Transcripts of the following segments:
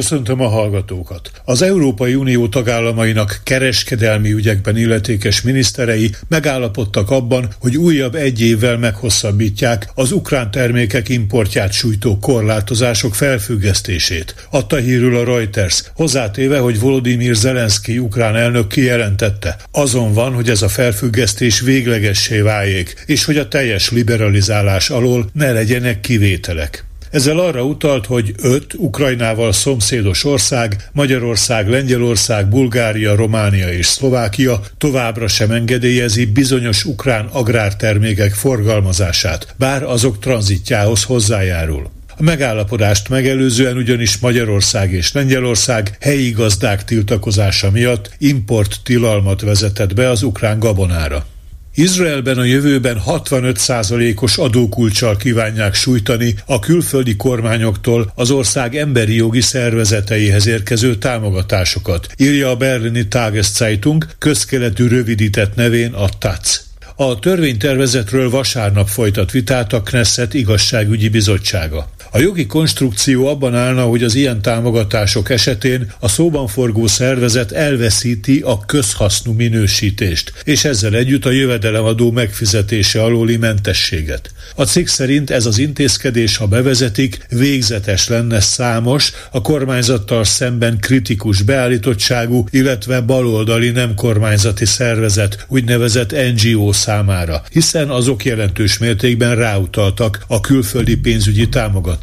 Köszöntöm a hallgatókat! Az Európai Unió tagállamainak kereskedelmi ügyekben illetékes miniszterei megállapodtak abban, hogy újabb egy évvel meghosszabbítják az ukrán termékek importját sújtó korlátozások felfüggesztését. Adta hírül a Reuters, hozzátéve, hogy Volodymyr Zelenszky ukrán elnök kijelentette. Azon van, hogy ez a felfüggesztés véglegessé váljék, és hogy a teljes liberalizálás alól ne legyenek kivételek. Ezzel arra utalt, hogy öt Ukrajnával szomszédos ország, Magyarország, Lengyelország, Bulgária, Románia és Szlovákia továbbra sem engedélyezi bizonyos ukrán agrártermékek forgalmazását, bár azok tranzitjához hozzájárul. A megállapodást megelőzően ugyanis Magyarország és Lengyelország helyi gazdák tiltakozása miatt import tilalmat vezetett be az ukrán gabonára. Izraelben a jövőben 65%-os adókulcsal kívánják sújtani a külföldi kormányoktól az ország emberi jogi szervezeteihez érkező támogatásokat, írja a berlini Tageszeitung közkeletű rövidített nevén a TAC. A törvénytervezetről vasárnap folytat vitát a Knesset igazságügyi bizottsága. A jogi konstrukció abban állna, hogy az ilyen támogatások esetén a szóban forgó szervezet elveszíti a közhasznú minősítést, és ezzel együtt a jövedelemadó megfizetése alóli mentességet. A cikk szerint ez az intézkedés, ha bevezetik, végzetes lenne számos, a kormányzattal szemben kritikus beállítottságú, illetve baloldali nem kormányzati szervezet, úgynevezett NGO számára, hiszen azok jelentős mértékben ráutaltak a külföldi pénzügyi támogatásra.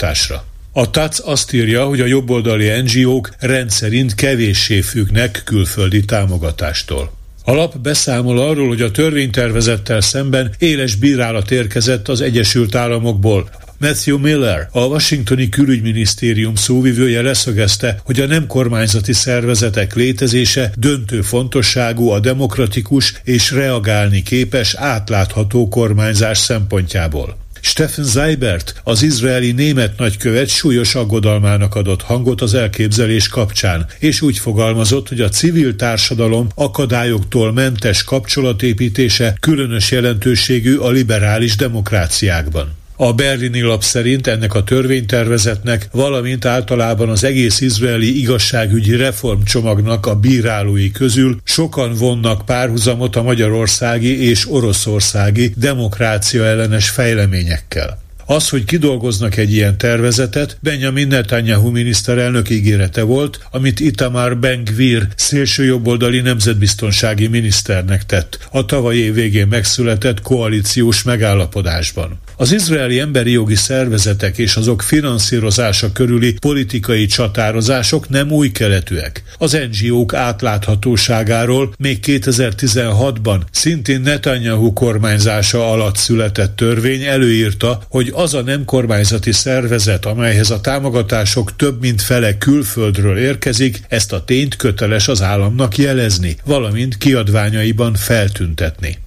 A TAC azt írja, hogy a jobboldali NGO-k rendszerint kevéssé függnek külföldi támogatástól. A lap beszámol arról, hogy a törvénytervezettel szemben éles bírálat érkezett az Egyesült Államokból. Matthew Miller, a Washingtoni külügyminisztérium szóvivője leszögezte, hogy a nem kormányzati szervezetek létezése döntő fontosságú a demokratikus és reagálni képes átlátható kormányzás szempontjából. Steffen Seibert, az izraeli német nagykövet súlyos aggodalmának adott hangot az elképzelés kapcsán, és úgy fogalmazott, hogy a civil társadalom akadályoktól mentes kapcsolatépítése különös jelentőségű a liberális demokráciákban. A berlini lap szerint ennek a törvénytervezetnek, valamint általában az egész izraeli igazságügyi reformcsomagnak a bírálói közül sokan vonnak párhuzamot a magyarországi és oroszországi demokrácia ellenes fejleményekkel. Az, hogy kidolgoznak egy ilyen tervezetet, Benjamin Netanyahu miniszterelnök ígérete volt, amit Itamar Ben-Gvir szélsőjobboldali nemzetbiztonsági miniszternek tett a tavaly év végén megszületett koalíciós megállapodásban. Az izraeli emberi jogi szervezetek és azok finanszírozása körüli politikai csatározások nem új keletűek. Az NGO-k átláthatóságáról még 2016-ban szintén Netanyahu kormányzása alatt született törvény előírta, hogy az a nem kormányzati szervezet, amelyhez a támogatások több mint fele külföldről érkezik, ezt a tényt köteles az államnak jelezni, valamint kiadványaiban feltüntetni.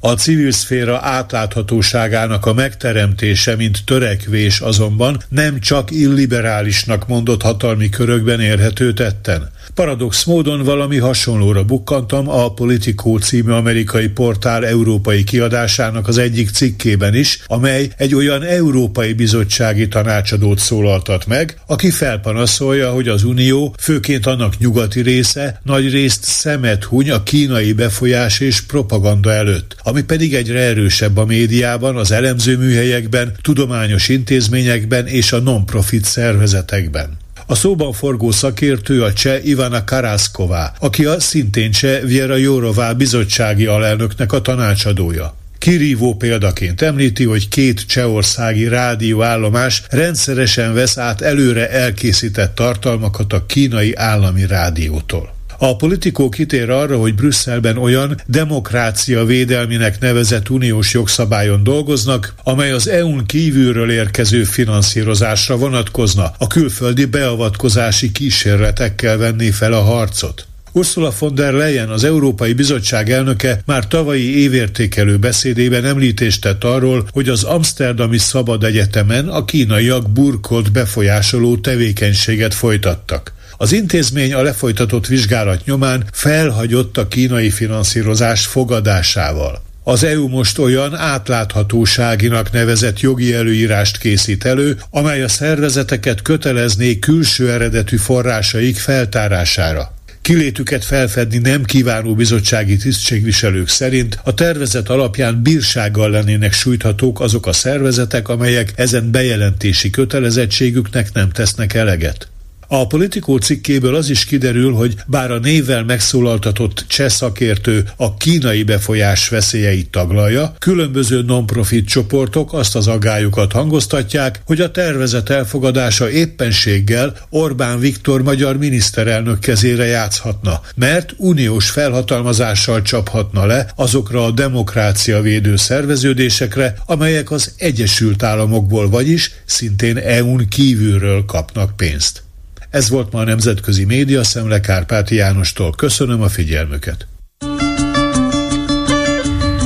A civil szféra átláthatóságának a megteremtése, mint törekvés azonban nem csak illiberálisnak mondott hatalmi körökben érhető tetten. Paradox módon valami hasonlóra bukkantam a Politico című amerikai portál európai kiadásának az egyik cikkében is, amely egy olyan európai bizottsági tanácsadót szólaltat meg, aki felpanaszolja, hogy az Unió, főként annak nyugati része, nagy részt szemet huny a kínai befolyás és propaganda előtt, ami pedig egyre erősebb a médiában, az elemzőműhelyekben, tudományos intézményekben és a non-profit szervezetekben. A szóban forgó szakértő a cseh Ivana Karászková, aki a szintén cseh Viera Jórová bizottsági alelnöknek a tanácsadója. Kirívó példaként említi, hogy két csehországi rádióállomás rendszeresen vesz át előre elkészített tartalmakat a kínai állami rádiótól. A politikó kitér arra, hogy Brüsszelben olyan demokrácia védelminek nevezett uniós jogszabályon dolgoznak, amely az EU-n kívülről érkező finanszírozásra vonatkozna, a külföldi beavatkozási kísérletekkel venni fel a harcot. Ursula von der Leyen, az Európai Bizottság elnöke már tavalyi évértékelő beszédében említést tett arról, hogy az Amsterdami Szabad Egyetemen a kínaiak burkolt befolyásoló tevékenységet folytattak. Az intézmény a lefolytatott vizsgálat nyomán felhagyott a kínai finanszírozás fogadásával. Az EU most olyan átláthatóságinak nevezett jogi előírást készít elő, amely a szervezeteket kötelezné külső eredetű forrásaik feltárására. Kilétüket felfedni nem kívánó bizottsági tisztségviselők szerint a tervezet alapján bírsággal lennének sújthatók azok a szervezetek, amelyek ezen bejelentési kötelezettségüknek nem tesznek eleget. A politikó cikkéből az is kiderül, hogy bár a névvel megszólaltatott cseh szakértő a kínai befolyás veszélyeit taglalja, különböző non-profit csoportok azt az aggályokat hangoztatják, hogy a tervezet elfogadása éppenséggel Orbán Viktor magyar miniszterelnök kezére játszhatna, mert uniós felhatalmazással csaphatna le azokra a demokrácia védő szerveződésekre, amelyek az Egyesült Államokból, vagyis szintén EU-n kívülről kapnak pénzt. Ez volt ma a Nemzetközi Média Szemle Kárpáti Jánostól. Köszönöm a figyelmüket.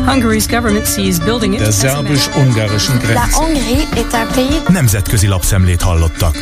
Hungary's government sees building it. Der szerbus-ungarischen Grenze. Nemzetközi lapszemlét hallottak.